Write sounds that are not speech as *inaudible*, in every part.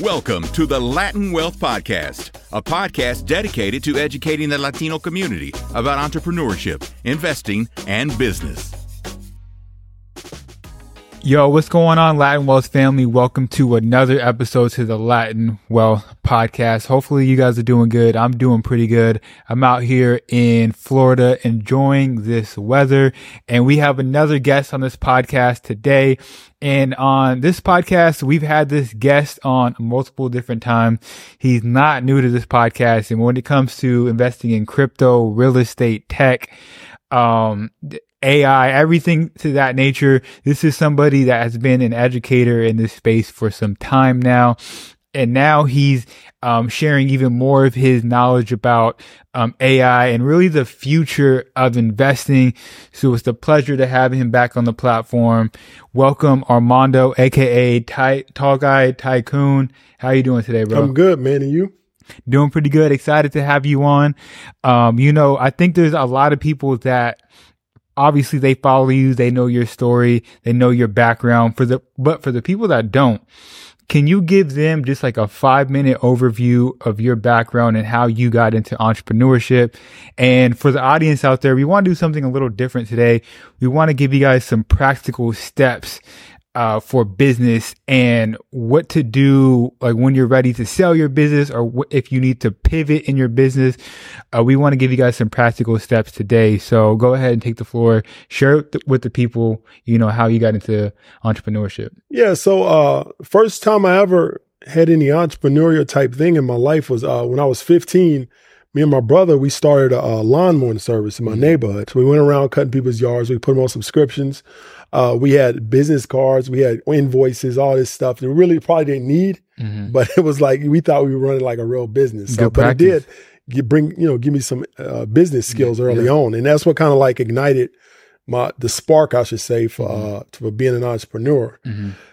Welcome to the Latin Wealth Podcast, a podcast dedicated to educating the Latino community about entrepreneurship, investing, and business. Yo, what's going on, Latin Wealth family? Welcome to another episode to the Latin Wealth Podcast. Hopefully, you guys are doing good. I'm doing pretty good. I'm out here in Florida enjoying this weather, and we have another guest on this podcast today. And on this podcast, we've had this guest on multiple different times. He's not new to this podcast. And when it comes to investing in crypto, real estate, tech, um, AI, everything to that nature. This is somebody that has been an educator in this space for some time now. And now he's um, sharing even more of his knowledge about um, AI and really the future of investing. So it's a pleasure to have him back on the platform. Welcome, Armando, aka Ty- Tall Guy Tycoon. How you doing today, bro? I'm good, man. And you? Doing pretty good. Excited to have you on. Um, you know, I think there's a lot of people that obviously they follow you, they know your story, they know your background. For the but for the people that don't, can you give them just like a five minute overview of your background and how you got into entrepreneurship? And for the audience out there, we want to do something a little different today. We want to give you guys some practical steps uh, for business and what to do, like when you're ready to sell your business or wh- if you need to pivot in your business. Uh, we want to give you guys some practical steps today. So go ahead and take the floor, share th- with the people, you know, how you got into entrepreneurship. Yeah. So, uh, first time I ever had any entrepreneurial type thing in my life was uh, when I was 15. Me and my brother, we started a, a lawn mowing service in my neighborhood. So we went around cutting people's yards. We put them on subscriptions. Uh, we had business cards, we had invoices, all this stuff that we really probably didn't need, but *laughs* it was like we thought we were running like a real business. So, but it did gi- bring you know give me some uh, business skills early yeah. on, and that's what kind of like ignited my the spark, I should say, for uh, for being an entrepreneur.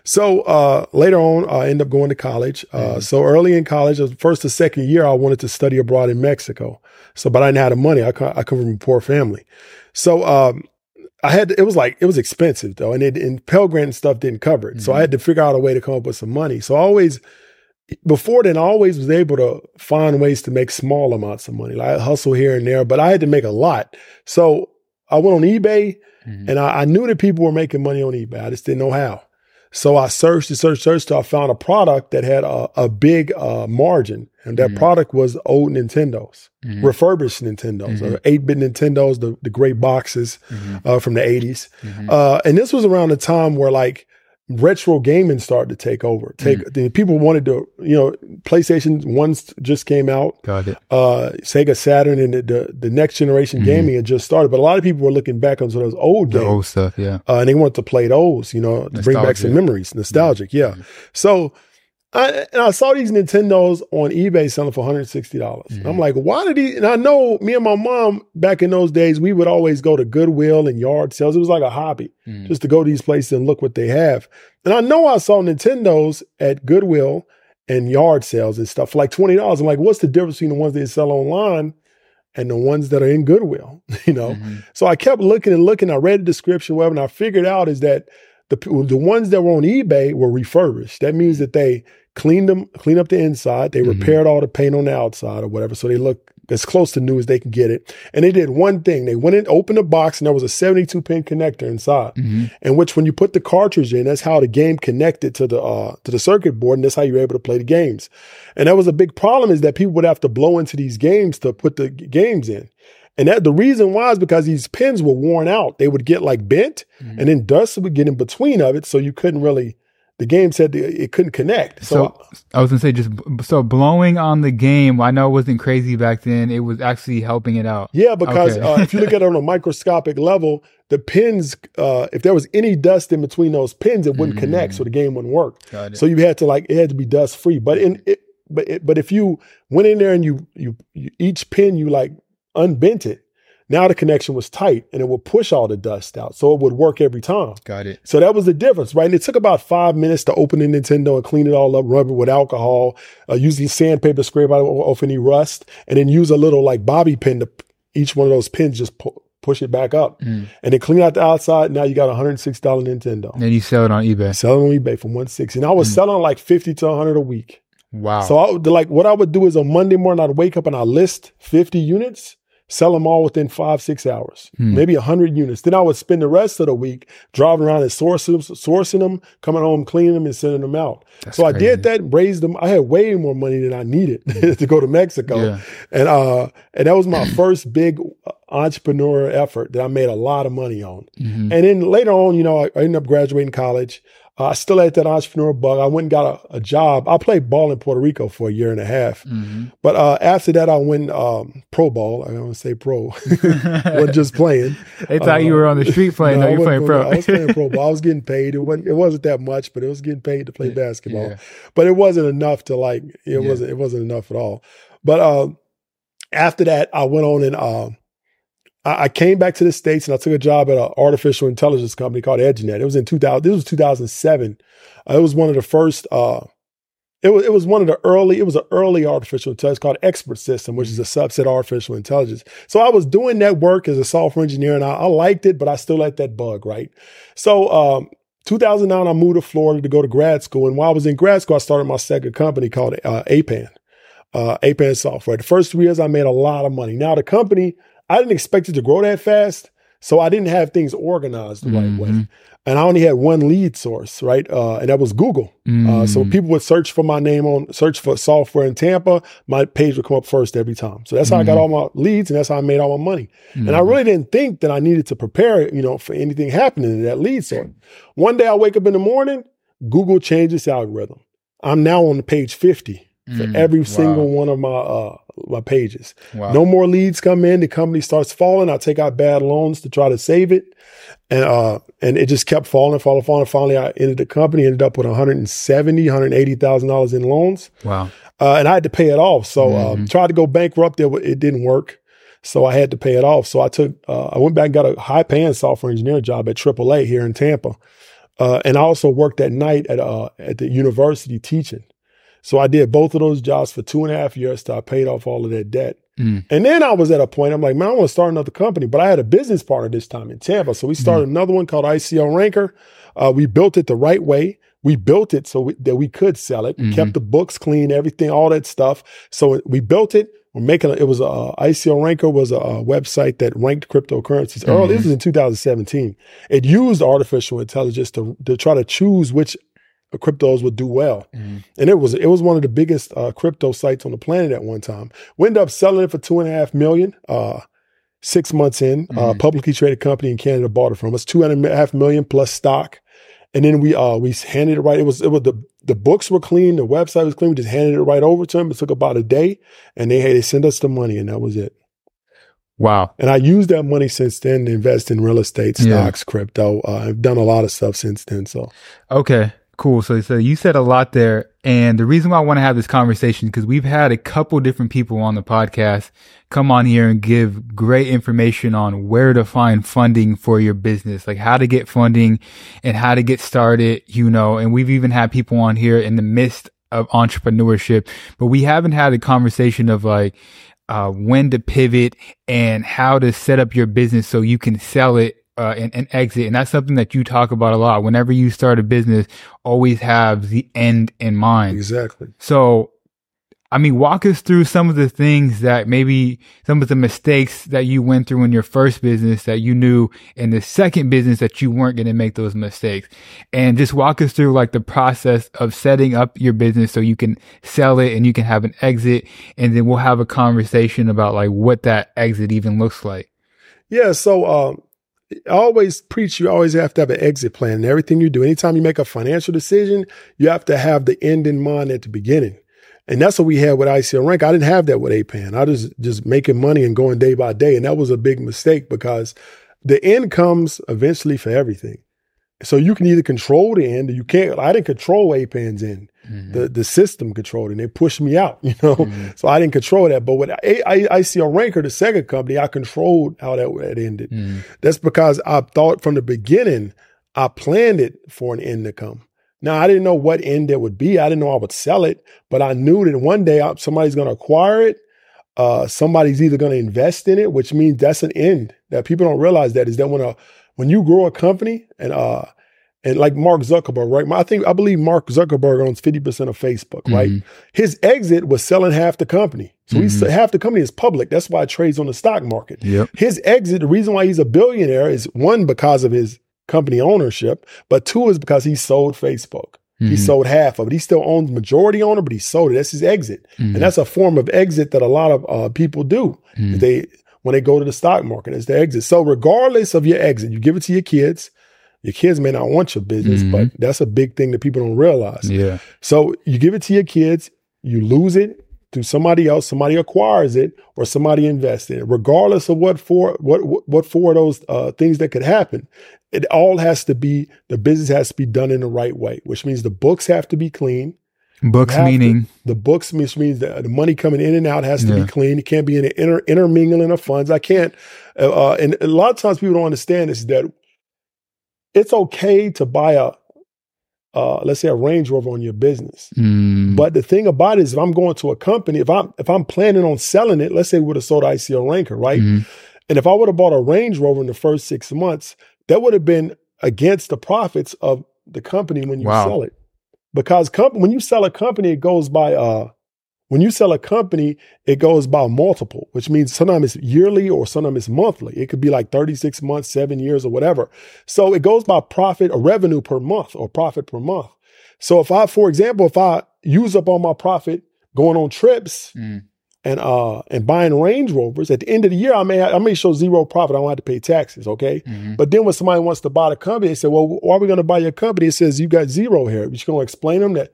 So uh, later on, I ended up going to college. Uh, So early in college, the first or second year, I wanted to study abroad in Mexico. So, but I didn't have the money. I I come from a poor family. So um, I had it was like it was expensive though, and it and Pell Grant and stuff didn't cover it. So I had mm-hmm. to figure out a way to come up with some money. So I always before then, I always was able to find ways to make small amounts of money. Like I hustle here and there, but I had to make a lot. So I went on eBay mm-hmm. and I, I knew that people were making money on eBay. I just didn't know how. So I searched and searched, searched till I found a product that had a, a big uh, margin. And that product was old Nintendos, refurbished Nintendos, or 8 bit Nintendos, the, the great boxes uh, from the 80s. Uh, and this was around the time where like retro gaming started to take over. Take the people wanted to, you know, PlayStation ones just came out. Got it. Uh, Sega Saturn and the, the the next generation gaming had just started, but a lot of people were looking back onto those old The games old stuff. Yeah. uh, and they wanted to play those, you know, to bring back some memories, nostalgic, yeah. So, I, and I saw these Nintendos on eBay selling for one hundred sixty dollars. Mm-hmm. I'm like, why did he? And I know me and my mom back in those days, we would always go to Goodwill and yard sales. It was like a hobby mm-hmm. just to go to these places and look what they have. And I know I saw Nintendos at Goodwill and yard sales and stuff for like twenty dollars. I'm like, what's the difference between the ones they sell online and the ones that are in Goodwill? *laughs* you know. Mm-hmm. So I kept looking and looking. I read the description, whatever, and I figured out is that the the ones that were on eBay were refurbished. That means that they cleaned them, cleaned up the inside, they repaired all the paint on the outside or whatever, so they look as close to new as they can get it. And they did one thing: they went in, opened the box, and there was a 72 pin connector inside, in which when you put the cartridge in, that's how the game connected to the uh, to the circuit board, and that's how you're able to play the games. And that was a big problem is that people would have to blow into these games to put the games in. And that the reason why is because these pins were worn out. They would get like bent, and then dust would get in between of it, so you couldn't really. The game said it couldn't connect. So, So I was gonna say just so blowing on the game. I know it wasn't crazy back then. It was actually helping it out. yeah, because Okay. uh, if you look at it on a microscopic level, the pins, uh, if there was any dust in between those pins, it wouldn't connect, so the game wouldn't work. Mm. So you had to like it had to be dust free. But in it, but it, but if you went in there and you, you you each pin you like unbent it, now the connection was tight and it would push all the dust out, so it would work every time. Got it. So that was the difference, right? And it took about five minutes to open the Nintendo and clean it all up, rub it with alcohol, uh, use the sandpaper, scrape out off any rust, and then use a little like bobby pin to each one of those pins just pu- push it back up, and then clean out the outside. Now you got a hundred and six dollar Nintendo. Then you sell it on eBay. Selling on eBay for one sixty, and I was selling like fifty to hundred a week. Wow. So I would, like what I would do is on Monday morning I'd wake up and I list 50 units, sell them all within five six hours, Hmm. maybe 100 units. Then I would spend the rest of the week driving around and sourcing sourcing them, coming home, cleaning them, and sending them out. That's so I did that, raised them. I had way more money than I needed *laughs* to go to Mexico, Yeah. and uh, and that was my *clears throat* first big entrepreneur effort that I made a lot of money on. Mhm. And then later on, you know, I, I ended up graduating college. Uh, I still had that entrepreneur bug. I went and got a, a job. I played ball in Puerto Rico for a year and a half. Mhm. But uh, after that, I went um, pro ball. I don't want to say pro. *laughs* wasn't just playing. *laughs* they thought you were on the street playing. no, I you're playing pro. I was playing pro ball. I was getting paid. It wasn't. It wasn't that much, but it was getting paid to play basketball. Yeah. But it wasn't enough to like. It Yeah. wasn't. It wasn't enough at all. But uh, after that, I went on and uh, I, I came back to the states and I took a job at an artificial intelligence company called EdgeNet. It was in two thousand. This was two thousand seven. Uh, it was one of the first. Uh, it was, it was one of the early, it was an early artificial intelligence called Expert System, which is a subset of artificial intelligence. So I was doing that work as a software engineer and I, I liked it, but I still had that bug, right? So, um, 2009, I moved to Florida to go to grad school. And while I was in grad school, I started my second company called uh, APAN, uh, APAN Software. The first three years, I made a lot of money. Now, the company, I didn't expect it to grow that fast. So I didn't have things organized the right way. Mhm. And I only had one lead source, right? Uh, and that was Google. Uh, so Mm. people would search for my name on search for software in Tampa. My page would come up first every time. So that's how I got Mhm. all my leads, and that's how I made all my money. And I Mhm. really didn't think that I needed to prepare, you know, for anything happening to that lead source. One day I wake up in the morning, Google changes its algorithm. I'm now on the page 50 for Mm. every Wow. single one of my uh my pages. Wow. No more leads come in. The company starts falling. I take out bad loans to try to save it. And uh and it just kept falling, falling, falling. Finally, I ended the company, ended up with 170, 180,000 dollars in loans. Wow. Uh, and I had to pay it off. So um, Mhm. tried to go bankrupt. It, it didn't work. So I had to pay it off. So I took, uh, I went back and got a high paying software engineer job at AAA here in Tampa. Uh, and I also worked at night at, uh, at the university teaching. So I did both of those jobs for two and a half years till I paid off all of that debt. Mm. And then I was at a point, I'm like, man, I want to start another company. But I had a business partner this time in Tampa. So we started another one called ICO Ranker. Uh, we built it the right way. We built it so we, that we could sell it. We Mhm. kept the books clean, everything, all that stuff. So we built it. We're making it was a ICO Ranker was a, a website that ranked cryptocurrencies. Early, this was in 2017. It used artificial intelligence to, to try to choose which cryptos would do well Mhm. and it was it was one of the biggest uh, crypto sites on the planet at one time. We ended up selling it for two and a half million. Uh, six months in, uh, Mhm. publicly traded company in Canada bought it from us, two and a half million plus stock, and then we uh we handed it right. It was it was the the books were clean, the website was clean. We just handed it right over to them. It took about a day, and they they sent us the money, and that was it. Wow. And I used that money since then to invest in real estate, Yeah. stocks, crypto. Uh, I've done a lot of stuff since then. So Okay, cool. So, so you said a lot there. And the reason why I want to have this conversation, because we've had a couple different people on the podcast come on here and give great information on where to find funding for your business, like how to get funding and how to get started, you know, and we've even had people on here in the midst of entrepreneurship, but we haven't had a conversation of like, uh, when to pivot and how to set up your business so you can sell it uh, and, and exit. And that's something that you talk about a lot. Whenever you start a business, always have the end in mind. exactly. So, I mean, walk us through some of the things that maybe some of the mistakes that you went through in your first business that you knew in the second business that you weren't going to make those mistakes. And just walk us through like the process of setting up your business so you can sell it and you can have an exit. And then we'll have a conversation about like what that exit even looks like. Yeah, so um, always preach you always have to have an exit plan in everything you do. Anytime you make a financial decision, you have to have the end in mind at the beginning. And that's what we had with ICO Rank. I didn't have that with APAN. I was just making money and going day by day. And that was a big mistake because the end comes eventually for everything. So you can either control the end or you can't. I didn't control APAN's end. The the system controlled and they pushed me out, *laughs* you know. Mhm. So I didn't control that. But with A- I- ICO Ranker, the second company, I controlled how that, that ended. Mhm. That's because I thought from the beginning, I planned it for an end to come. Now, I didn't know what end it would be. I didn't know I would sell it, but I knew that one day I- somebody's going to acquire it. Uh, somebody's either going to invest in it, which means that's an end that people don't realize that is that when a, when you grow a company and, uh, and like Mark Zuckerberg, right? I think I believe Mark Zuckerberg owns fifty percent of Facebook, right? Mhm. His exit was selling half the company, so he's Mhm. half the company is public. That's why it trades on the stock market. Yep. His exit, the reason why he's a billionaire is one because of his company ownership, but two is because he sold Facebook. He Mhm. sold half of it. He still owns majority owner, but he sold it. That's his exit, and that's a form of exit that a lot of uh, people do. Mhm. They when they go to the stock market, it's their exit. So regardless of your exit, you give it to your kids. Your kids may not want your business, Mhm. but that's a big thing that people don't realize. Yeah. So you give it to your kids, you lose it to somebody else, somebody acquires it, or somebody invests in it. Regardless of what for what what, what for those uh, things that could happen, it all has to be the business has to be done in the right way, which means the books have to be clean. Books have to- meaning. The books which means that the money coming in and out has to Yeah. be clean. It can't be an inter, intermingling of funds. I can't. Uh, uh, and a lot of times people don't understand this that it's okay to buy a, uh, let's say a Range Rover on your business. Mm. But the thing about it is, if I'm going to a company, if I'm if I'm planning on selling it, let's say we would have sold ICO Ranker, right? Mhm. And if I would have bought a Range Rover in the first six months, that would have been against the profits of the company when you Wow. sell it. Because comp- when you sell a company, it goes by uh when you sell a company, it goes by multiple, which means sometimes it's yearly or sometimes it's monthly. It could be like 36 months, seven years, or whatever. So it goes by profit or revenue per month or profit per month. So if I, for example, if I use up all my profit going on trips Mm. and uh and buying Range Rovers, at the end of the year, I may I may show zero profit. I don't have to pay taxes, okay? Mhm. But then when somebody wants to buy the company, they say, "Well, why are we going to buy your company?" It says you got zero here. You're going to explain them that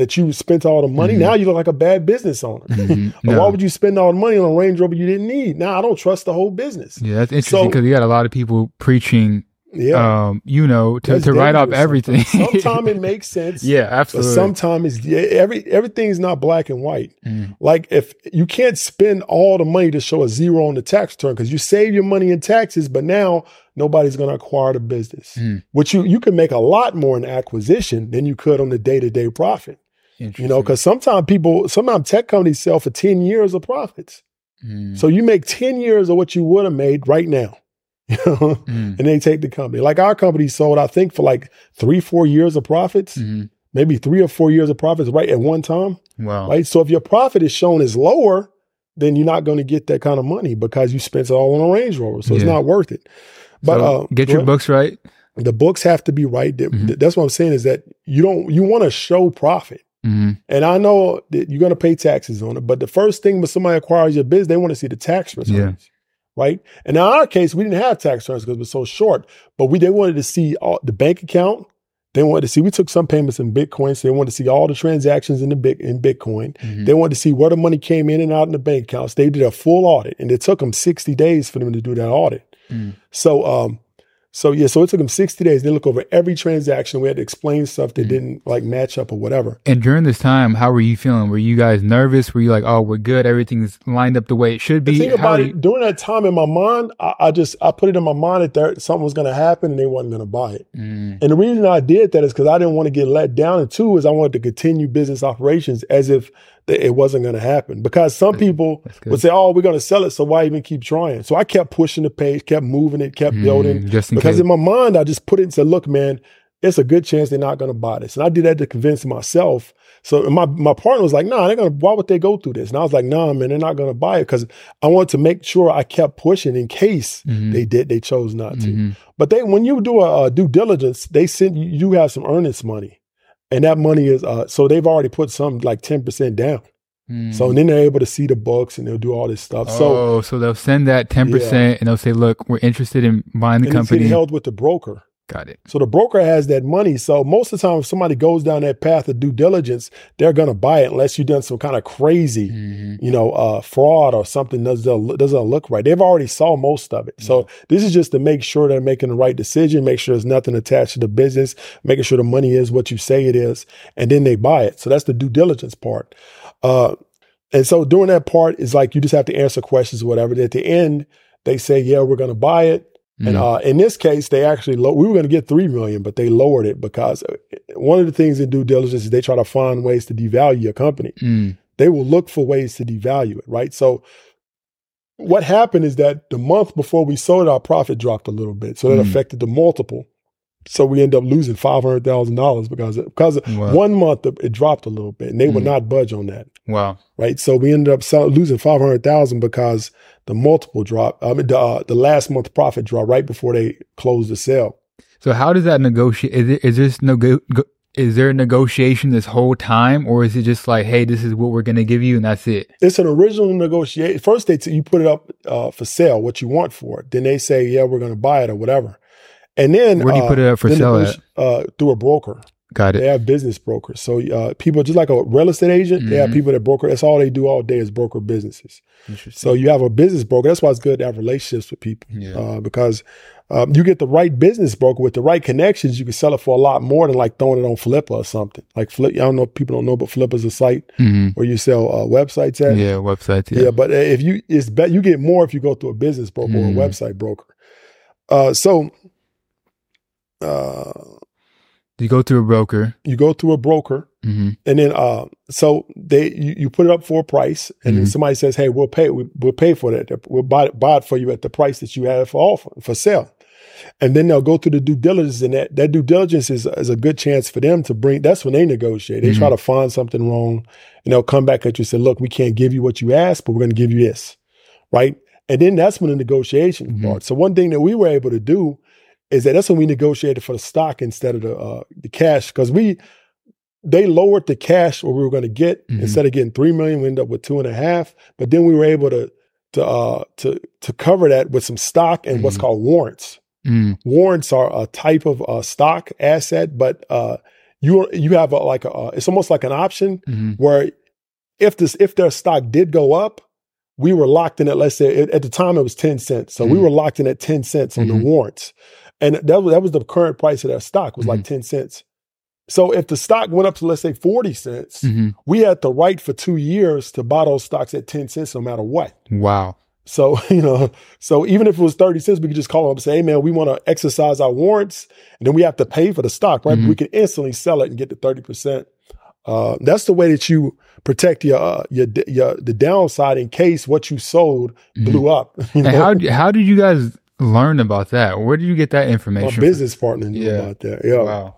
that you spent all the money. Mhm. Now you look like a bad business owner. *laughs* Mhm. No. why would you spend all the money on a Range Rover you didn't need? Now I don't trust the whole business. Yeah, that's interesting So- because you got a lot of people preaching, Yeah, um, you know, to, to write off everything. *laughs* sometimes. Sometimes it makes sense. *laughs* yeah, But absolutely. sometimes it's yeah, every everything's not black and white. Mm. Like if you can't spend all the money to show a zero on the tax return because you save your money in taxes, but now nobody's going to acquire the business. Mm. Which you you can make a lot more in acquisition than you could on the day to day profit. You know, because sometimes people, sometimes tech companies sell for ten years of profits. Mm. So you make ten years of what you would have made right now. *laughs* You know, Mm. and they take the company. Like our company sold, I think, for like three, four years of profits, Mhm. maybe three or four years of profits right at one time. Wow. Right. So if your profit is shown as lower, then you're not going to get that kind of money because you spent it all on a Range Rover. So it's not worth it. But So uh, get your ahead. books right. The books have to be right. Mhm. That's what I'm saying is that you don't you want to show profit. Hmm And I know that you're going to pay taxes on it, but the first thing when somebody acquires your business, they want to see the tax returns. Right. And in our case, we didn't have tax returns because it was so short, but we they wanted to see all, the bank account. They wanted to see, we took some payments in Bitcoin. So they wanted to see all the transactions in the big in Bitcoin. Mhm. They wanted to see where the money came in and out in the bank accounts. They did a full audit and it took them 60 days for them to do that audit. Mm. So, um, so yeah, so it took them 60 days. They look over every transaction. We had to explain stuff that Mhm. didn't like match up or whatever. And during this time, how were you feeling? Were you guys nervous? Were you like, oh, we're good. Everything's lined up the way it should The be? thing How about it, you- during that time in my mind, I, I just I put it in my mind that there something was going to happen and they wasn't going to buy it. Mm. And the reason I did that is because I didn't want to get let down. And two is I wanted to continue business operations as if that it wasn't going to happen. Because some people would say, "Oh, we're going to sell it, so why even keep trying?" So I kept pushing the page, kept moving it, kept building. Mm, just in Because case. in my mind, I just put it and said, "Look, man, it's a good chance they're not going to buy this." And I did that to convince myself. So my my partner was like, "Nah, they're gonna. Why would they go through this?" And I was like, "Nah, man, they're not going to buy it because I wanted to make sure I kept pushing in case Mhm. they did. They chose not to. Mhm. But they, when you do a, a due diligence, they send you. You have some earnest money, and that money is uh. So they've already put some like ten percent down. Mm. So then they're able to see the books and they'll do all this stuff. So oh, so they'll send that 10% and they'll say, look, we're interested in buying the and company. getting held with the broker. Got it. So the broker has that money. So most of the time, if somebody goes down that path of due diligence, they're going to buy it unless you've done some kind of crazy, Mhm. you know, uh, fraud or something doesn't doesn't look right. They've already saw most of it. So this is just to make sure they're making the right decision, make sure there's nothing attached to the business, making sure the money is what you say it is, and then they buy it. So that's the due diligence part. Uh, and so during that part is like you just have to answer questions or whatever. At the end, they say, "Yeah, we're going to buy it." And Mm. uh, in this case, they actually low, we were going to get three million, but they lowered it because uh, one of the things in due diligence is they try to find ways to devalue your company. Mm. They will look for ways to devalue it, right? So what happened is that the month before we sold it, our profit dropped a little bit, so that Mm. affected the multiple. So we end up losing five hundred thousand dollars because because Wow. one month it dropped a little bit, and they would Mhm. not budge on that. Wow. Right, so we ended up sell, losing five hundred thousand because the multiple drop. I mean, the, uh, the last month profit dropped right before they closed the sale. So how does that negotiate? Is, it, is this nego- go- Is there a negotiation this whole time, or is it just like, hey, this is what we're gonna give you, and that's it? It's an original negotiation. First, they t- you put it up uh, for sale, what you want for it. Then they say, yeah, we're going to buy it or whatever. And then Where do you uh, put it up for sale at? Uh, through a broker. Got it. They have business brokers. So uh, people just like a real estate agent, they have Mhm. people that broker. That's all they do all day is broker businesses. So you have a business broker. That's why it's good to have relationships with people Yeah. uh, because um, you get the right business broker with the right connections. You can sell it for a lot more than like throwing it on Flippa or something. Like Flip, I don't know if people don't know, but Flippa's a site Mhm. where you sell uh, websites at. Yeah, websites. Yeah. Yeah. but if you it's bet you get more if you go through a business broker Mhm. or a website broker. Uh, so uh, You go through a broker. you go through a broker, hmm and then uh, so they you, you put it up for a price, and then Mhm. somebody says, "Hey, we'll pay we, we'll pay for that. We'll buy it, buy it for you at the price that you have for offer for sale." And then they'll go through the due diligence, and that, that due diligence is, is a good chance for them to bring. That's when they negotiate. They try to find something wrong, and they'll come back at you and say, "Look, we can't give you what you asked, but we're going to give you this." right? And then that's when the negotiation Mhm. part. So one thing that we were able to do is that that's when we negotiated for the stock instead of the uh, the cash because we they lowered the cash what we were going to get Mhm. instead of getting three million, we ended up with two and a half. But then we were able to to uh, to to cover that with some stock and what's Mhm. called warrants. Mm. Warrants are a type of uh, stock asset, but uh, you you have a, like a uh, it's almost like an option hmm where if this if their stock did go up, we were locked in at let's say at, the time it was ten cents, so we Mhm. were locked in at ten cents on the warrants, and that was that was the current price of that stock was like Mhm. ten cents. So if the stock went up to let's say forty cents, hmm we had the right for two years to buy those stocks at ten cents no matter what. Wow. So *laughs* you know, so even if it was thirty cents, we could just call them up and say, "Hey man, we want to exercise our warrants," and then we have to pay for the stock, right? Mhm. We can instantly sell it and get the thirty percent. Uh, that's the way that you protect your uh, your your the downside in case what you sold Mhm. blew up. *laughs* You And know? how how did you guys learn about that? Where did you get that information? My business partner knew Yeah. about that. Yeah, Wow.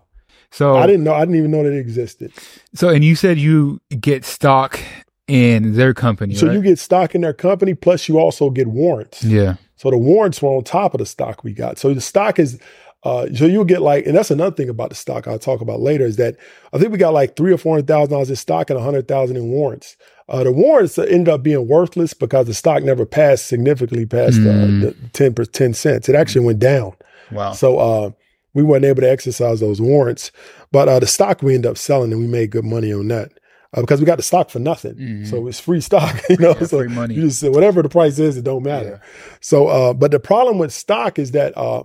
So I didn't know. I didn't even know that it existed. So and you said you get stock in their company, So right? you get stock in their company, plus you also get warrants. yeah. So the warrants were on top of the stock we got. So the stock is, uh, so you'll get like, and that's another thing about the stock I'll talk about later is that I think we got like three or four hundred thousand dollars in stock and a hundred thousand in warrants. Uh, the warrants ended up being worthless because the stock never passed significantly past Mm. uh, the 10, 10 cents. It actually went down. Wow. So uh, we weren't able to exercise those warrants. But uh, the stock we ended up selling and we made good money on that uh, because we got the stock for nothing. Mhm. So it's free stock, *laughs* you know. Yeah, so free money. you just say whatever the price is, it don't matter. So, uh, but the problem with stock is that uh,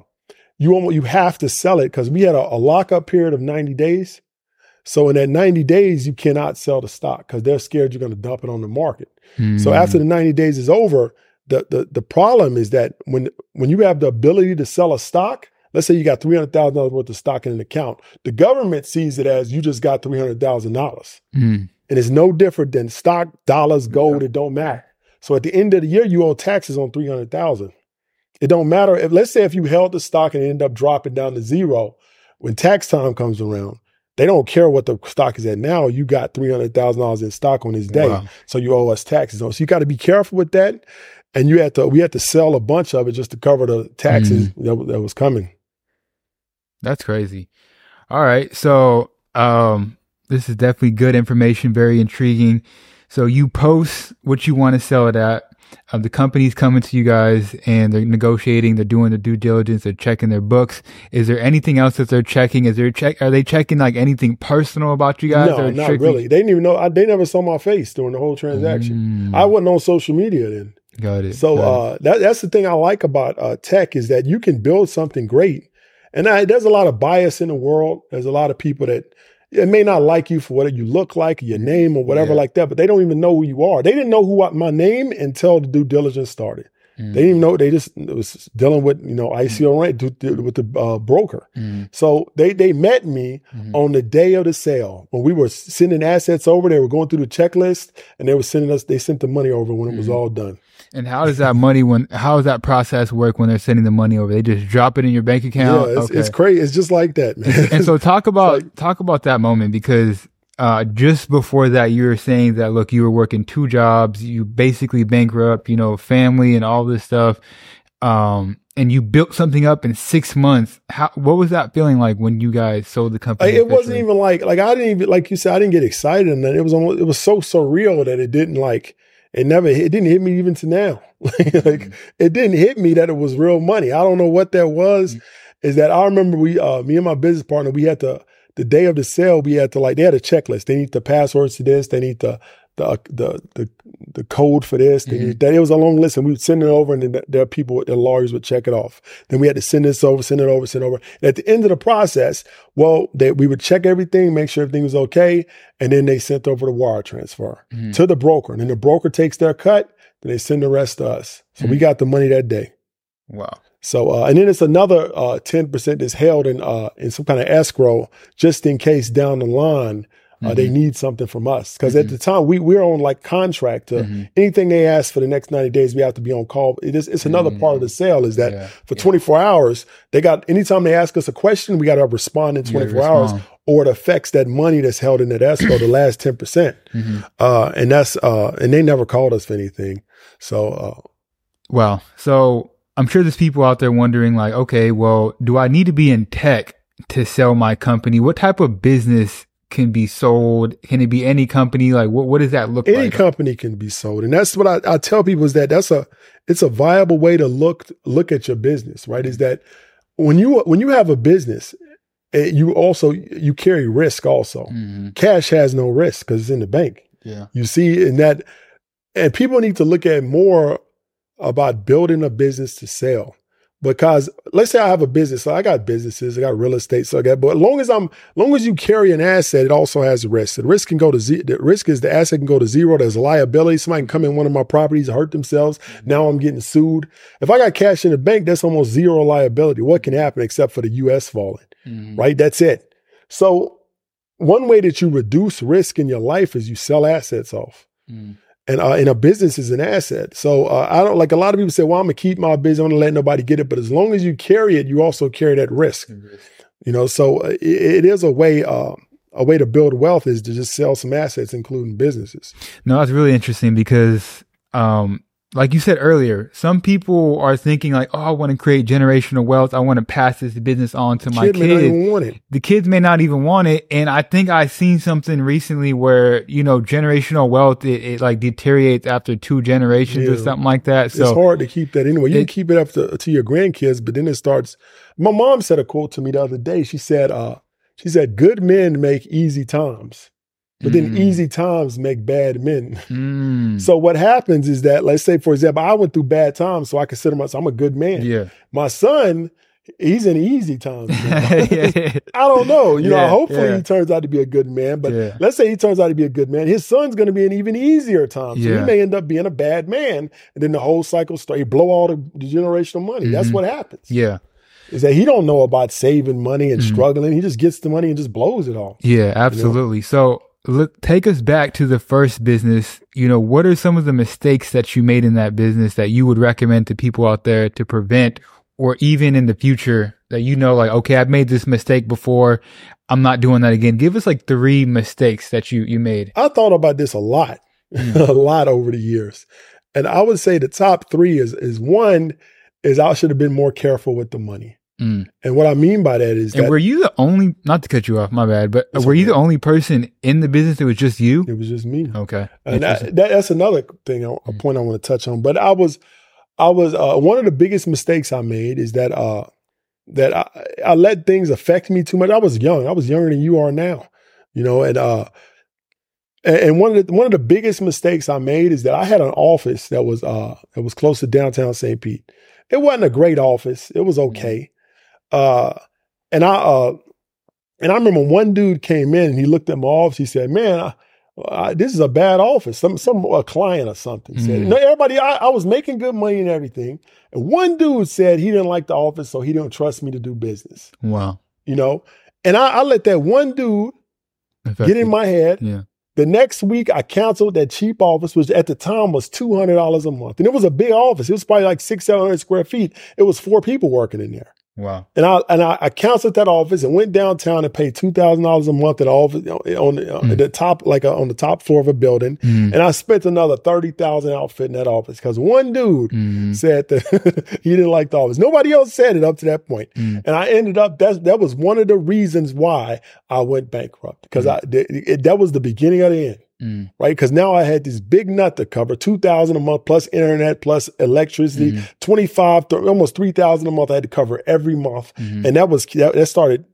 you almost, you have to sell it because we had a, a lockup period of ninety days. So in that ninety days, you cannot sell the stock because they're scared you're going to dump it on the market. So Mm. after the 90 days is over, the, the the problem is that when when you have the ability to sell a stock, let's say you got three hundred thousand dollars worth of stock in an account, the government sees it as you just got three hundred thousand dollars, Mm. and it's no different than stock, dollars, gold. It don't matter. So at the end of the year, you owe taxes on three hundred thousand. It don't matter if let's say if you held the stock and it ended up dropping down to zero, when tax time comes around. They don't care what the stock is at now. You got three hundred thousand dollars in stock on this day Wow. so you owe us taxes. So you got to be careful with that. And you had to we had to sell a bunch of it just to cover the taxes that, that was coming. That's crazy. All right. So um this is definitely good information, very intriguing. So you post what you want to sell it at. Um, the company's coming to you guys and they're negotiating, they're doing the due diligence, they're checking their books. Is there anything else that they're checking? Is there check are they checking like anything personal about you guys? no, not strictly- really. They didn't even know. I, they never saw my face during the whole transaction. Mm, I wasn't on social media then. got it. So got it. uh, that, that's the thing I like about uh, tech is that you can build something great. And I, there's a lot of bias in the world. There's a lot of people that it may not like you for what you look like, your name, or whatever Yeah. like that, but they don't even know who you are. They didn't know who I, my name until the due diligence started. They didn't even know they just was dealing with you know ICO rent with the uh, broker. Mm. So they they met me Mhm. on the day of the sale when we were sending assets over. They were going through the checklist and they were sending us. They sent the money over when it was Mhm. all done. And how does that money when how does that process work when they're sending the money over? They just drop it in your bank account. yeah, it's, okay. it's crazy. It's just like that, man. and so *laughs* talk about like- talk about that moment because uh, just before that you were saying that look you were working two jobs you basically bankrupt you know family and all this stuff um, and you built something up in six months how what was that feeling like when you guys sold the company Like, it wasn't even like like I didn't even like you said I didn't get excited and it was almost it was so surreal that it didn't like it never it didn't hit me even to now. *laughs* Like it didn't hit me that it was real money. I don't know what that was. Is that I remember we uh me and my business partner we had to the day of the sale we had to like they had a checklist. They need the passwords to this they need the the the the, the code for this need that it was a long list and we would send it over and then there are people the lawyers would check it off then we had to send this over send it over send it over and at the end of the process well, they, we would check everything, make sure everything was okay, and then they sent over the wire transfer Mhm. to the broker. And then the broker takes their cut, then they send the rest to us. So we Mhm. got the money that day. wow So uh, and then it's another uh, ten percent that's held in uh, in some kind of escrow just in case down the line uh, they Mhm. need something from us. Because at Mhm. the time we we're on like contract to Mhm. anything they ask for the next ninety days, we have to be on call. It is, it's another part of the sale is that Yeah. for 24 hours, they got anytime they ask us a question, we got to respond in 24 hours, or it affects that money that's held in that escrow, the last 10 percent. Mhm. Uh, and that's uh, and they never called us for anything. So uh, Well, so I'm sure there's people out there wondering, like, okay, well, do I need to be in tech to sell my company? What type of business can be sold? Can it be any company? Like, what what does that look any like? company can be sold, and that's what I, I tell people is that that's a it's a viable way to look look at your business. Right? Is that when you when you have a business, eh, you also you carry risk also. Mhm. Cash has no risk because it's in the bank. Yeah. You see, in that, and people need to look at more about building a business to sell. Because let's say I have a business, so I got businesses, I got real estate, so I got. But as long as I'm, as long as you carry an asset, it also has risk. The risk can go to zero. The risk is the asset can go to zero. There's a liability. Somebody can come in one of my properties, hurt themselves. Now I'm getting sued. If I got cash in the bank, that's almost zero liability. What can happen except for the U.S. falling? Mhm. right? That's it. So, one way that you reduce risk in your life is you sell assets off. Mhm. And uh, in a business is an asset. So uh, I don't like a lot of people say, "Well, I'm gonna keep my business. I'm gonna let nobody get it." But as long as you carry it, you also carry that risk. You know, so uh, it, it is a way. Uh, a way to build wealth is to just sell some assets, including businesses. No, that's really interesting because, um, like you said earlier, some people are thinking like, "Oh, I want to create generational wealth. I want to pass this business on to my Kid kids." want it. the kids may not even want it. And I think I seen something recently where, you know, generational wealth, it, it like deteriorates after two generations or something like that. So it's hard to keep that anyway. You It- can keep it up to, to your grandkids, but then it starts. My mom said a quote to me the other day. She said, uh, "She said good men make easy times, but then Mm. easy times make bad men." Mm. So what happens is that, let's say, for example, I went through bad times, so I consider myself I'm a good man. yeah. My son, he's in easy times. *laughs* I don't know. You know, hopefully yeah. he turns out to be a good man. But Yeah. let's say he turns out to be a good man. His son's going to be an even easier time. So Yeah. he may end up being a bad man. And then the whole cycle starts. You blow all the, the generational money. That's Mhm. what happens. Yeah. Is that he don't know about saving money and Mhm. struggling. He just gets the money and just blows it all. Yeah, absolutely. So look, take us back to the first business. You know, what are some of the mistakes that you made in that business that you would recommend to people out there to prevent or even in the future that you know, like, okay, I've made this mistake before. I'm not doing that again. Give us like three mistakes that you, you made. I thought about this a lot, Mm. *laughs* a lot over the years. And I would say the top three is is one is I should have been more careful with the money. Mm. And what I mean by that is And that were you the only, not to cut you off, my bad, but were you the only person in the business that was just you? it was just me. Okay. And that, that, that's another thing, a Mm. point I want to touch on. But I was, I was uh, one of the biggest mistakes I made is that uh, that I, I let things affect me too much. I was young. I was younger than you are now, you know. And uh, and, and one of the one of the biggest mistakes I made is that I had an office that was uh that was close to downtown St. Pete. It wasn't a great office. It was okay. Uh, and I uh, and I remember one dude came in and he looked at my office. He said, "Man, I, uh, this is a bad office. Some some a client or something said. Mhm. No, everybody. I, I was making good money and everything. And one dude said he didn't like the office, so he didn't trust me to do business. Wow. You know, and I, I let that one dude get in my head. Yeah. The next week, I canceled that cheap office, which at the time was two hundred dollars a month, and it was a big office. It was probably like six, seven hundred square feet. It was four people working in there. Wow. And I and I, I canceled that office and went downtown and paid two thousand dollars a month at office on the, uh, Mm. the top, like uh, on the top floor of a building. Mm. And I spent another thirty thousand outfit in that office because one dude Mhm. said that *laughs* he didn't like the office. Nobody else said it up to that point. Mm. And I ended up that that was one of the reasons why I went bankrupt because I th- it, that was the beginning of the end Mm. right? Because now I had this big nut to cover, two thousand a month plus internet plus electricity, Mhm. twenty five, almost three thousand a month. I had to cover every month, Mhm. and that was that, that started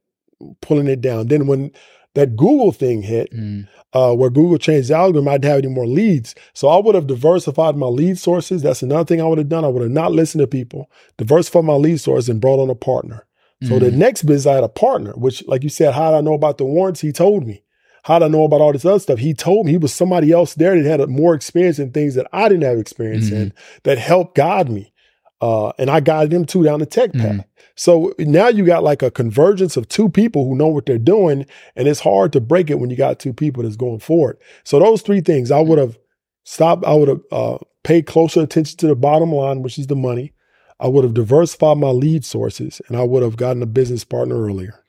pulling it down. Then when that Google thing hit, Mm. uh, where Google changed the algorithm, I didn't have any more leads. So I would have diversified my lead sources. That's another thing I would have done. I would have not listened to people, diversified my lead sources, and brought on a partner. So the Mhm. next business I had a partner, which, like you said, how did I know about the warrants? He told me. How did I know about all this other stuff? He told me he was somebody else there that had a, more experience in things that I didn't have experience in that helped guide me. Uh, and I guided him too down the tech path. Mhm. So now you got like a convergence of two people who know what they're doing, and it's hard to break it when you got two people that's going forward. So those three things, I would have stopped. I would have uh, paid closer attention to the bottom line, which is the money. I would have diversified my lead sources, and I would have gotten a business partner earlier.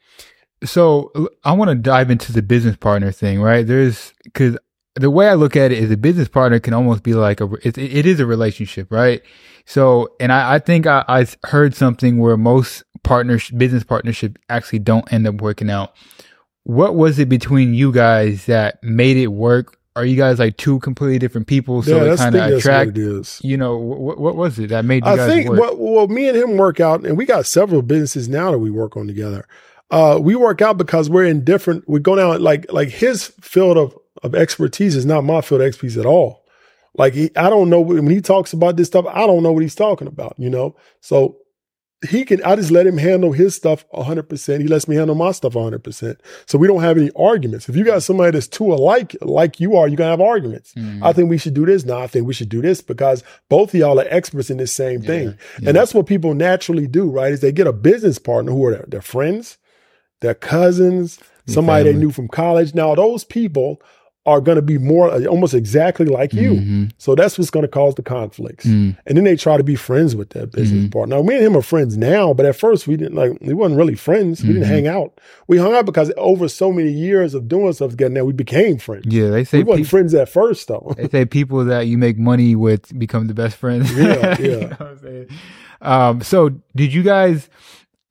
So I want to dive into the business partner thing, right? There's because the way I look at it is a business partner can almost be like a it, it is a relationship, right? So, and I, I think I, I heard something where most partners business partnership actually don't end up working out. What was it between you guys that made it work? Are you guys like two completely different people, so yeah, it kind of attract? You know, what, what was it that made you I guys think work? well, well, me and him work out, and we got several businesses now that we work on together. Uh, we work out because we're in different. We go down like like his field of of expertise is not my field of expertise at all. Like he, I don't know when he talks about this stuff. I don't know what he's talking about. You know, so he can. I just let him handle his stuff hundred percent. He lets me handle my stuff hundred percent. So we don't have any arguments. If you got somebody that's too alike like you are, you're gonna have arguments. Mhm. I think we should do this. No, I think we should do this because both of y'all are experts in this same Yeah, thing. yeah. And that's what people naturally do, right? Is they get a business partner who are their, their friends, their cousins, Your somebody they knew from college. Now, those people are going to be more uh, almost exactly like you. Mhm. So that's what's going to cause the conflicts. Mm. And then they try to be friends with that business Mhm. partner. Now, me and him are friends now, but at first we didn't like, we wasn't really friends. We Mhm. didn't hang out. We hung out because over so many years of doing stuff together, now we became friends. Yeah, they say We weren't friends at first, though. they say people that you make money with become the best friends. Yeah, *laughs* You know what I'm saying? Um, so did you guys?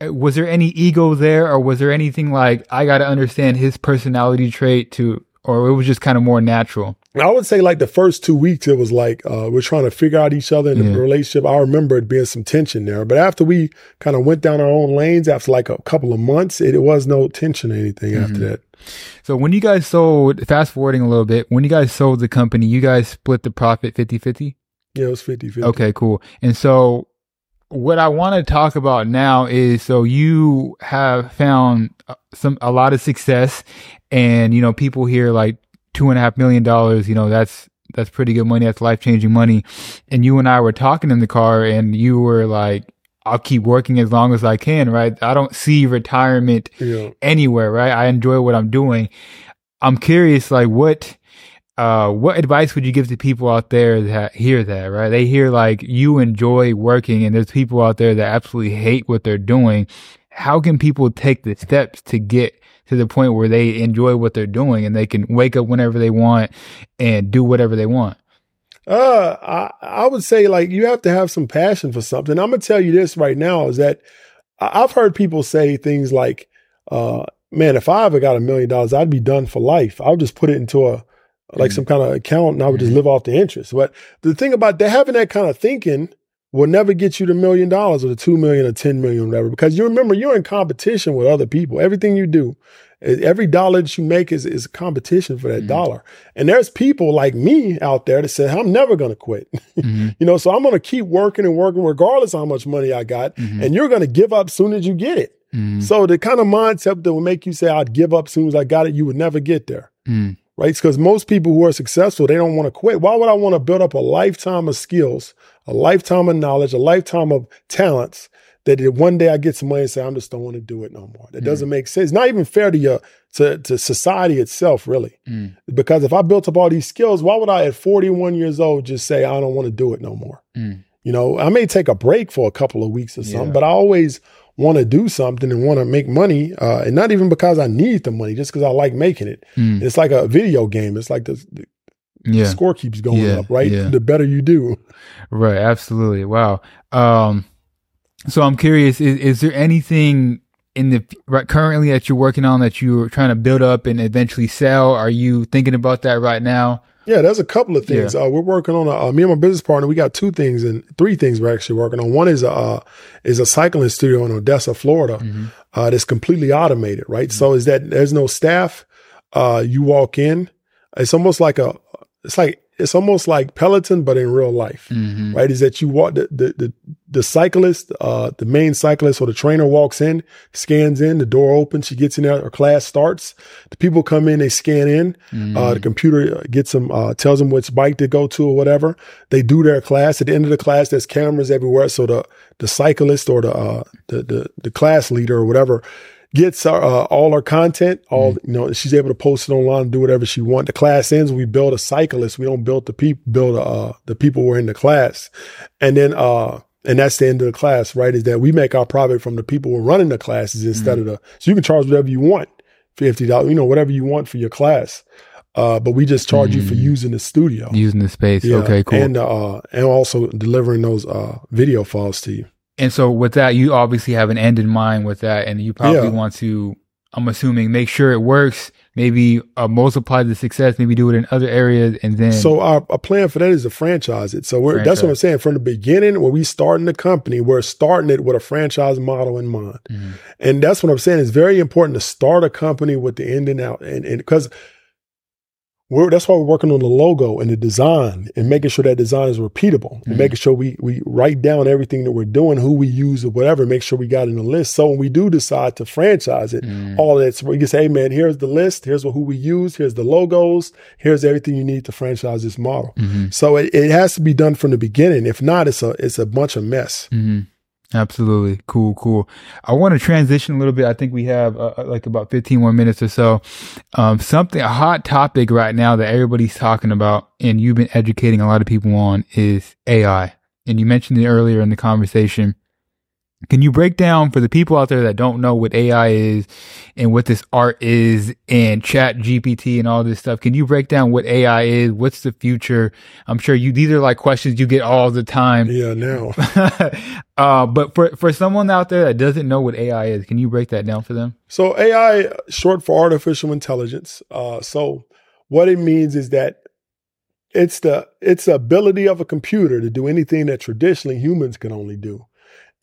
Uh, Was there any ego there, or was there anything like I got to understand his personality trait to, or it was just kind of more natural? I would say like the first two weeks, it was like uh, we're trying to figure out each other in the Yeah. relationship. I remember it being some tension there, but after we kind of went down our own lanes, after like a couple of months, it, it was no tension or anything after Mhm. that. So when you guys sold, fast forwarding a little bit, when you guys sold the company, you guys split the profit 50 50? Yeah, it was 50 50. Okay, cool. And so what I want to talk about now is so you have found uh, some a lot of success, and you know people hear like two and a half million dollars. You know that's that's pretty good money. That's life changing money. And you and I were talking in the car, and you were like, "I'll keep working as long as I can." Right? I don't see retirement Yeah. anywhere, right? I enjoy what I'm doing. I'm curious, like what uh what advice would you give to people out there that hear that, right? They hear like you enjoy working and there's people out there that absolutely hate what they're doing. How can people take the steps to get to the point where they enjoy what they're doing and they can wake up whenever they want and do whatever they want? Uh, I, I would say like you have to have some passion for something. I'm gonna tell you this right now is that I've heard people say things like, uh, "Man, if I ever got a million dollars, I'd be done for life. I'll just put it into a like Mhm. some kind of account, and I would just Mhm. live off the interest." But the thing about that, having that kind of thinking will never get you the million dollars or the two million or ten million, or whatever, because you remember you're in competition with other people. Everything you do, every dollar that you make is is competition for that Mhm. dollar. And there's people like me out there that say, I'm never going to quit. *laughs* Mhm, you know, so I'm going to keep working and working regardless of how much money I got. mhm, And you're going to give up soon as you get it. mhm, So the kind of mindset that would make you say, I'd give up soon as I got it, you would never get there. mhm. Right? Because most people who are successful, they don't want to quit. Why would I want to build up a lifetime of skills, a lifetime of knowledge, a lifetime of talents that one day I get some money and say, I'm just don't want to do it no more. That mm. doesn't make sense. It's not even fair to your to, to society itself, really. Mm. Because if I built up all these skills, why would I at 41 years old just say I don't want to do it no more? Mm. You know, I may take a break for a couple of weeks or something, yeah. but I always want to do something and want to make money, uh, and not even because I need the money, just because I like making it. Mm. It's like a video game. It's like the, the yeah. score keeps going yeah. up, right? Yeah. The better you do. *laughs* Right. Absolutely. Wow. Um, so I'm curious, is, is there anything in the right, currently that you're working on that you're trying to build up and eventually sell? Are you thinking about that right now? Yeah, there's a couple of things. Yeah. Uh, we're working on a, uh, me and my business partner. We got two things and three things we're actually working on. One is a uh, is a cycling studio in Odessa, Florida, mm-hmm. uh, that's completely automated. Right, mm-hmm. so is that there's no staff. Uh, you walk in. It's almost like a. It's like it's almost like Peloton, but in real life, mm-hmm. right? Is that you walk the the the, the cyclist, uh, the main cyclist or the trainer walks in, scans in, the door opens, she gets in there, her class starts. The people come in, they scan in, mm-hmm. uh, the computer gets them, uh, tells them which bike to go to or whatever. They do their class. At the end of the class, there's cameras everywhere, so the the cyclist or the uh, the, the the class leader or whatever gets our, uh, all our content. All mm. you know, she's able to post it online, do whatever she wants. The class ends. We build a cyclist. We don't build the people. Build uh, the people who are in the class, and then uh, and that's the end of the class. Right? Is that we make our profit from the people who are running the classes instead mm. of the. So you can charge whatever you want, fifty dollars. You know, whatever you want for your class. Uh, but we just charge mm. you for mm. using the studio, using the space. Yeah. Okay, cool. And uh, and also delivering those uh, video files to you. And so with that, you obviously have an end in mind with that, and you probably yeah. want to, I'm assuming, make sure it works. Maybe uh, multiply the success. Maybe do it in other areas, and then. So our, our plan for that is to franchise it. So we're, that's what I'm saying. From the beginning, when we starting the company, we're starting it with a franchise model in mind, mm-hmm. and that's what I'm saying. It's very important to start a company with the end and out, and and because we're, that's why we're working on the logo and the design and making sure that design is repeatable mm-hmm. and making sure we we write down everything that we're doing, who we use or whatever, make sure we got in the list. So when we do decide to franchise it, mm-hmm. all that we can say, hey man, here's the list, here's what, who we use, here's the logos, here's everything you need to franchise this model. Mm-hmm. So it, it, has to be done from the beginning. If not, it's a it's a bunch of mess. Absolutely. Cool, cool. I want to transition a little bit. I think we have uh, uh, like about 15 more minutes or so. Um, something, a hot topic right now that everybody's talking about and you've been educating a lot of people on is AI. And you mentioned it earlier in the conversation. Can you break down for the people out there that don't know what AI is and what this art is and chat GPT and all this stuff? Can you break down what AI is? What's the future? I'm sure you, these are like questions you get all the time. Yeah, now. *laughs* uh, but for, for someone out there that doesn't know what AI is, can you break that down for them? So AI, short for artificial intelligence. Uh, so what it means is that it's the, it's the ability of a computer to do anything that traditionally humans can only do.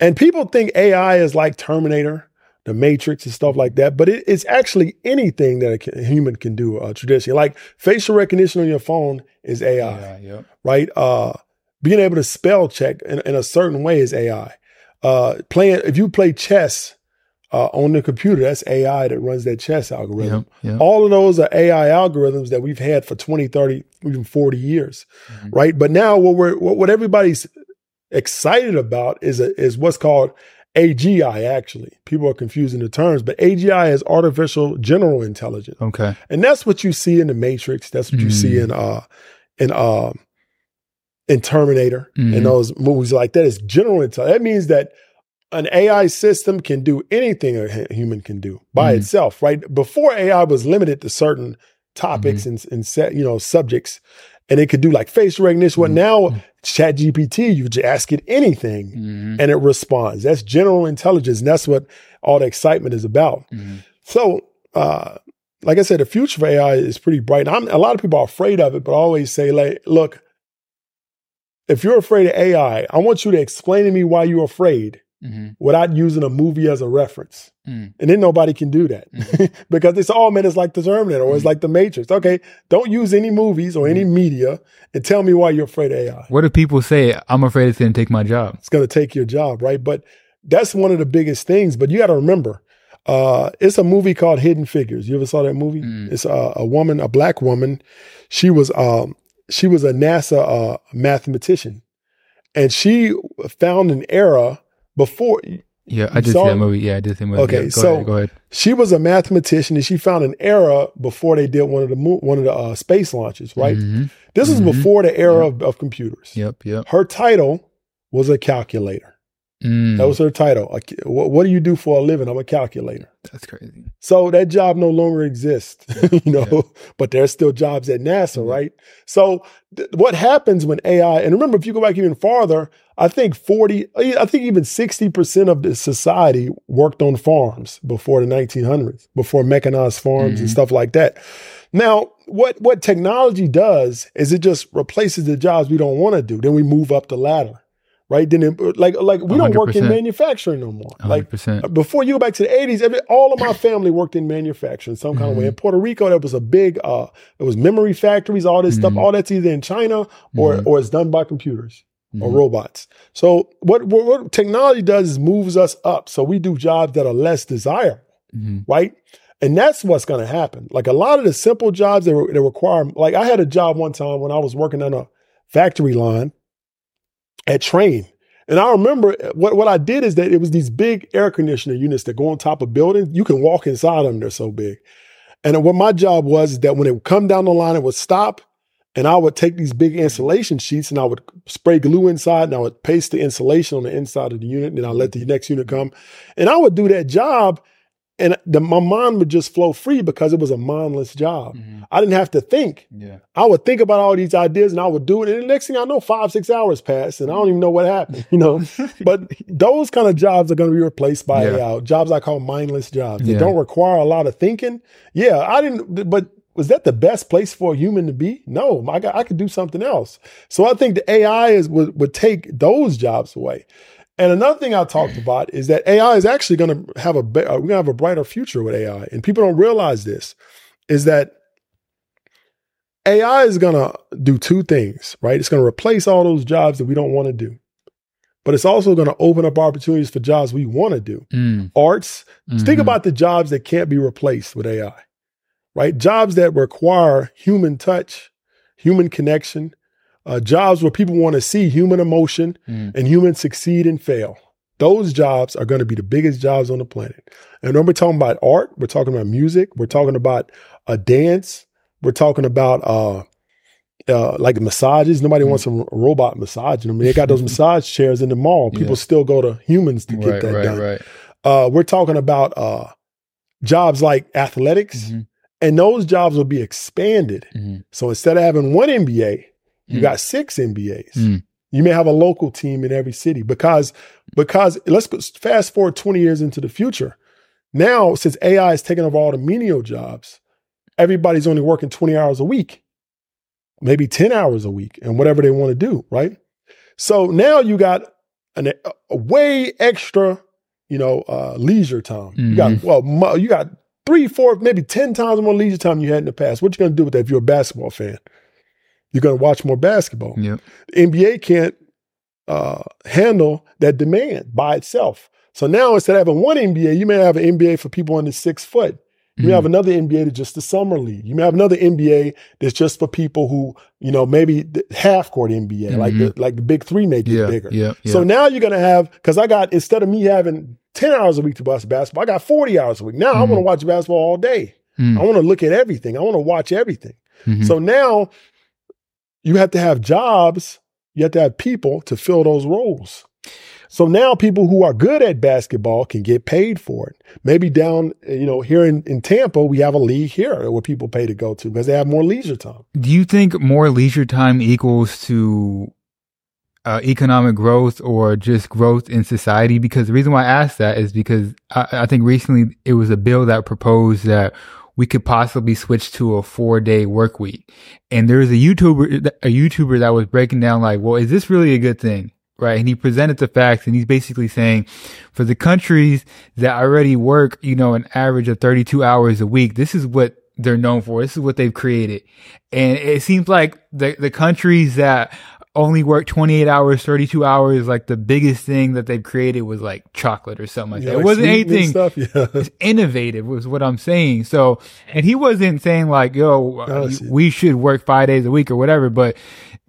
And people think AI is like Terminator, the Matrix, and stuff like that, but it, it's actually anything that a, human can do uh, traditionally. Like facial recognition on your phone is AI, yeah, right? Uh, being able to spell check in, in a certain way is AI. Uh, playing if you play chess uh, on the computer, that's AI that runs that chess algorithm. Yep, yep. All of those are AI algorithms that we've had for 20, 30, even 40 years, mm-hmm. right? But now what we're what, what everybody's excited about is a, is what's called AGI. Actually, people are confusing the terms, but AGI is artificial general intelligence. Okay, and that's what you see in the Matrix. That's what mm. you see mm. in uh in uh in Terminator mm. and those movies like that. Is general intelligence. That means that an AI system can do anything a human can do by mm. itself. Right before AI was limited to certain topics mm-hmm. and, and set you know subjects and it could do like face recognition. What mm-hmm. now, Chat GPT, you just ask it anything mm-hmm. and it responds. That's general intelligence. And that's what all the excitement is about. Mm-hmm. So, uh, like I said, the future for AI is pretty bright. I'm, a lot of people are afraid of it, but I always say, like, look, if you're afraid of AI, I want you to explain to me why you're afraid mm-hmm. without using a movie as a reference. Mm. And then nobody can do that mm-hmm. *laughs* because it's all meant it's like the Terminator or it's mm-hmm. like the Matrix. Okay, don't use any movies or any mm-hmm. media and tell me why you're afraid of AI. What if people say, I'm afraid it's going to take my job? It's going to take your job, right? But that's one of the biggest things. But you got to remember, Uh, it's a movie called Hidden Figures. You ever saw that movie? Mm. It's a, a woman, a black woman. She was um, she was a NASA uh, mathematician, and she found an era before. Yeah, I did saw see that movie. Yeah, I did see that movie. Okay, Yeah, go so- ahead, go ahead. She was a mathematician, and she found an era before they did one of the mo- one of the uh, space launches. Right. Mhm. This is Mhm. before the era of, of computers. Yep, yep. Her title was a calculator. Mm, That was her title. A What, what do you do for a living? I'm a calculator. that's crazy. So that job no longer exists, *laughs* you know, but there's still jobs at NASA, Mhm. right? So th- what happens when AI, and remember, if you go back even farther, I think 40, I think even 60% of the society worked on farms before the 1900s, before mechanized farms and Mhm. stuff like that. Now, what, what technology does is it just replaces the jobs we don't want to do. Then we move up the ladder, right? Then it, like, like we don't work in manufacturing no more. Like 100%. before you go back to the 80s, every, all of my family worked in manufacturing some kind of way. In Puerto Rico, there was a big, uh, it was memory factories, all this stuff, Mhm. all that's either in China or, Mhm. or it's done by computers or Mhm. robots. So what, what, what technology does is moves us up. So we do jobs that are less desirable, Mhm. right? And that's what's going to happen. Like a lot of the simple jobs that, re- that require, like I had a job one time when I was working on a factory line at Trane. And I remember what, what I did is that it was these big air conditioner units that go on top of buildings. You can walk inside them, they're so big. And what my job was is that when it would come down the line, it would stop. And I would take these big insulation sheets and I would spray glue inside and I would paste the insulation on the inside of the unit. And then I let the next unit come. And I would do that job. And the, my mind would just flow free because it was a mindless job. Mhm. I didn't have to think. Yeah. I would think about all these ideas and I would do it. And the next thing I know, five, six hours pass and I don't even know what happened, you know. *laughs* but those kind of jobs are going to be replaced by Yeah. AI, jobs I call mindless jobs. They don't require a lot of thinking. Yeah, I didn't, but was that the best place for a human to be? No, I, got, I could do something else. So I think the AI is would, would take those jobs away. And another thing I talked about is that AI is actually going to have a uh, we're going to have a brighter future with AI, and people don't realize this is that AI is going to do two things, right? It's going to replace all those jobs that we don't want to do, but it's also going to open up opportunities for jobs we want to do. Mm, Arts. Think mhm. about the jobs that can't be replaced with AI, right? Jobs that require human touch, human connection, uh, jobs where people want to see human emotion Mm. and humans succeed and fail. Those jobs are going to be the biggest jobs on the planet. And when we're talking about art, we're talking about music, we're talking about a dance, we're talking about uh, uh, like massages. Nobody Mm. wants a, ro- robot massaging them. They got those *laughs* massage chairs in the mall. People Yeah. still go to humans to get Right, that right, done. right. Uh, we're talking about uh, jobs like athletics, Mhm. And those jobs will be expanded. Mhm. So instead of having one NBA, you Mm. got six NBAs. Mm. You may have a local team in every city because because let's go fast forward 20 years into the future. Now, since AI is taking over all the menial jobs, everybody's only working 20 hours a week, maybe 10 hours a week, and whatever they want to do, right? So now you got an, a, way extra, you know, uh, leisure time. You got well, mo- you got three, four, maybe 10 times more leisure time you had in the past. What you going to do with that if you're a basketball fan? You're going to watch more basketball. Yep. The NBA can't uh, handle that demand by itself. So now instead of having one NBA, you may have an NBA for people under six foot. You may have another NBA that's just the summer league. You may have another NBA that's just for people who, you know, maybe the half court NBA, like the like the big three may get yeah, bigger. Yeah. Yeah. So now you're gonna have because I got instead of me having 10 hours a week to watch basketball, I got 40 hours a week. Now I Mhm. want to watch basketball all day. Mm. I want to look at everything. I want to watch everything. Mhm. So now you have to have jobs, you have to have people to fill those roles. So now people who are good at basketball can get paid for it. Maybe down, you know, here in, in Tampa, we have a league here where people pay to go to because they have more leisure time. Do you think more leisure time equals to uh, economic growth or just growth in society? Because the reason why I asked that is because I, I think recently it was a bill that proposed that we could possibly switch to a four day work week. And there was a YouTuber, a YouTuber that was breaking down like, well, is this really a good thing? Right. And he presented the facts and he's basically saying for the countries that already work, you know, an average of 32 hours a week, this is what they're known for. This is what they've created. And it seems like the, the countries that only work 28 hours, 32 hours. Like the biggest thing that they've created was like chocolate or something like Yeah, that. like it wasn't anything Stuff. Yeah. *laughs* innovative was what I'm saying. So, and he wasn't saying like, yo, see. we should work five days a week or whatever. But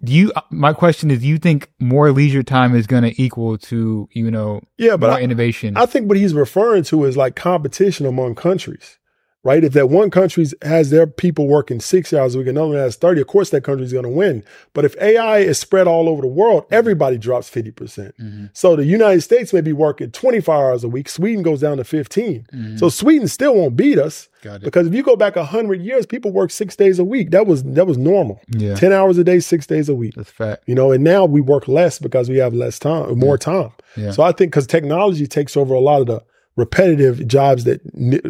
do you, uh, my question is, do you think more leisure time is going to equal to, you know, Yeah, but more I, innovation? I think what he's referring to is like competition among countries, right? If that one country has their people working six hours a week, another one has 30, of course that country is going to win. But if AI is spread all over the world, everybody drops 50%. percent Mm-hmm. So the United States may be working 25 hours a week. Sweden goes down to 15. Mm-hmm. So Sweden still won't beat us. Because if you go back 100 years, people work six days a week. That was that was normal. Yeah. 10 hours a day, six days a week. That's fact. You know, and now we work less because we have less time, more time. Yeah. So I think because technology takes over a lot of the repetitive jobs that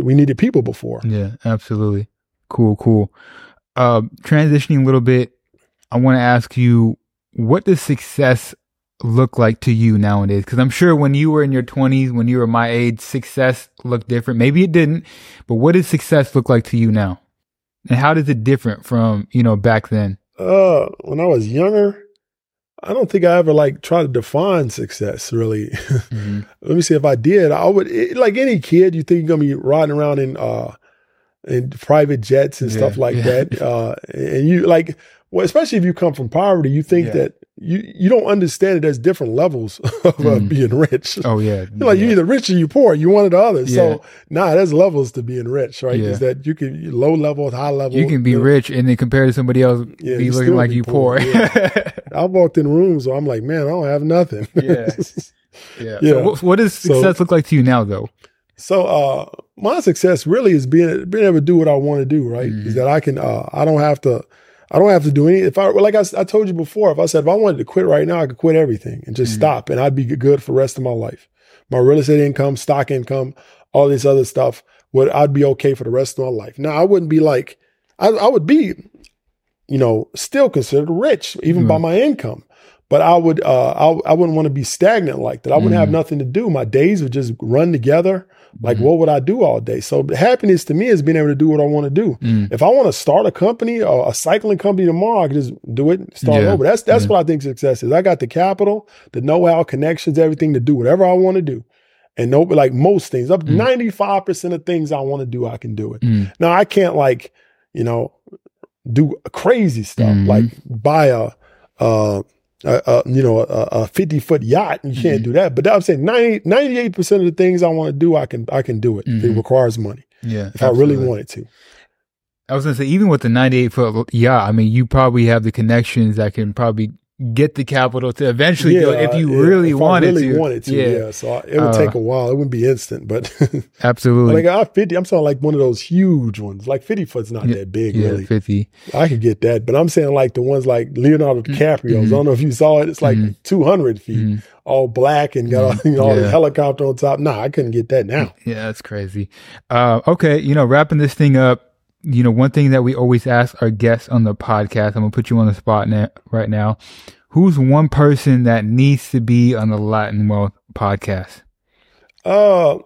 we needed people before. Yeah, absolutely. Cool, cool. Uh, transitioning a little bit, I want to ask you, what does success look like to you nowadays? Because I'm sure when you were in your 20s, when you were my age, success looked different. Maybe it didn't, but what does success look like to you now? And how does it different from, you know, back then? Uh, when I was younger, I don't think I ever like try to define success really. *laughs* Mhm. Let me see if I did. I would it, like any kid. You think you're gonna be riding around in uh in private jets and stuff like yeah. that. Uh, and you like, well, especially if you come from poverty, you think Yeah. that you you don't understand it there's different levels *laughs* of uh, Mhm. being rich. *laughs* Oh, yeah. You're like yeah. you're either rich or you're poor. You one or the other. Yeah. So nah, there's levels to being rich, right? Yeah. Is that you can low level, high level. You can be you know. rich and then compared to somebody else, Yeah, be looking like be you poor, poor. *laughs* I walked in rooms where I'm like, man, I don't have nothing. Yeah. yeah. So what, what does So- success look like to you now, though? So uh my success really is being being able to do what I want to do, right? Mhm. Is that I can uh I don't have to I don't have to do any if I like I, I told you before, if I said if I wanted to quit right now, I could quit everything and just Mhm. stop and I'd be good for the rest of my life. My real estate income, stock income, all this other stuff, would I'd be okay for the rest of my life. Now I wouldn't be like I, I would be, you know, still considered rich, even by my income. But I would uh I, I wouldn't want to be stagnant like that. I wouldn't have Mhm. nothing to do. My days would just run together. Like, Mhm. what would I do all day? So happiness to me is being able to do what I want to do. Mm. If I want to start a company or a cycling company tomorrow, I can just do it, start Yeah. over. That's that's Yeah. what I think success is. I got the capital, the know-how, connections, everything to do whatever I want to do. And no, like most things, up Mm. ninety five percent of things I want to do, I can do it. Mm. Now I can't like, you know, do crazy stuff Mhm. like buy a, uh, a, a you know, a, a fifty foot yacht. and You can't Mhm. do that. But I'm saying 98 percent of the things I want to do, I can I can do it. Mhm. It requires money Yeah. if I really wanted to. I was gonna say, even with the 98 foot yacht, I mean, you probably have the connections that can probably get the capital to eventually do it if you yeah, really if wanted I really to. wanted to, Yeah. yeah. So I, it would Uh, take a while. It wouldn't be instant, but *laughs* Absolutely. like I fifty, I'm saying like one of those huge ones. Like fifty foot's not Yeah, that big, yeah, really. 50. I could get that, but I'm saying like the ones like Leonardo DiCaprio's. I don't know if you saw it. It's like Mhm. 200 feet, Mhm. all black and got all, you *laughs* know, all Yeah. the helicopter on top. Nah, I couldn't get that now. Yeah, that's crazy. Uh, okay, you know, wrapping this thing up, you know, one thing that we always ask our guests on the podcast, I'm gonna put you on the spot now, right now. Who's one person that needs to be on the Latin Wealth podcast? Uh,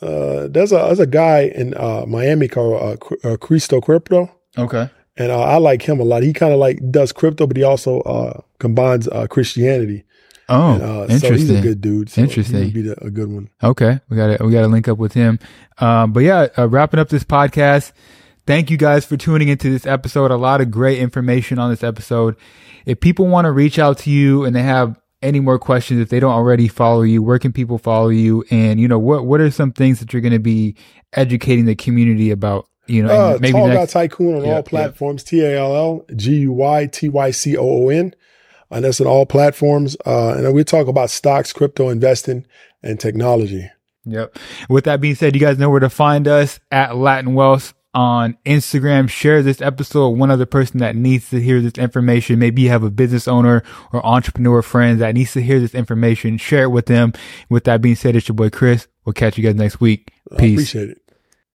uh, there's a there's a guy in uh, Miami called uh, uh, Cristo Crypto. Okay. And uh, I like him a lot. He kind of like does crypto, but he also uh, combines uh, Christianity. Oh, And, uh, So interesting. he's a good dude. So Interesting. He would be the, a good one. Okay, we got to we got to link up with him. Um, but yeah, uh, wrapping up this podcast. Thank you guys for tuning into this episode. A lot of great information on this episode. If people want to reach out to you and they have any more questions, if they don't already follow you, where can people follow you? And you know, what what are some things that you're going to be educating the community about? You know, Uh, maybe Tall Guy. Tycoon on Yeah, all platforms. T A L L G U Y T Y C O O N. And that's on all platforms. Uh, and we talk about stocks, crypto investing, and technology. Yep. With that being said, you guys know where to find us at Latin Wealth on Instagram. Share this episode with one other person that needs to hear this information. Maybe you have a business owner or entrepreneur friend that needs to hear this information. Share it with them. With that being said, it's your boy Chris. We'll catch you guys next week. I Peace. appreciate it.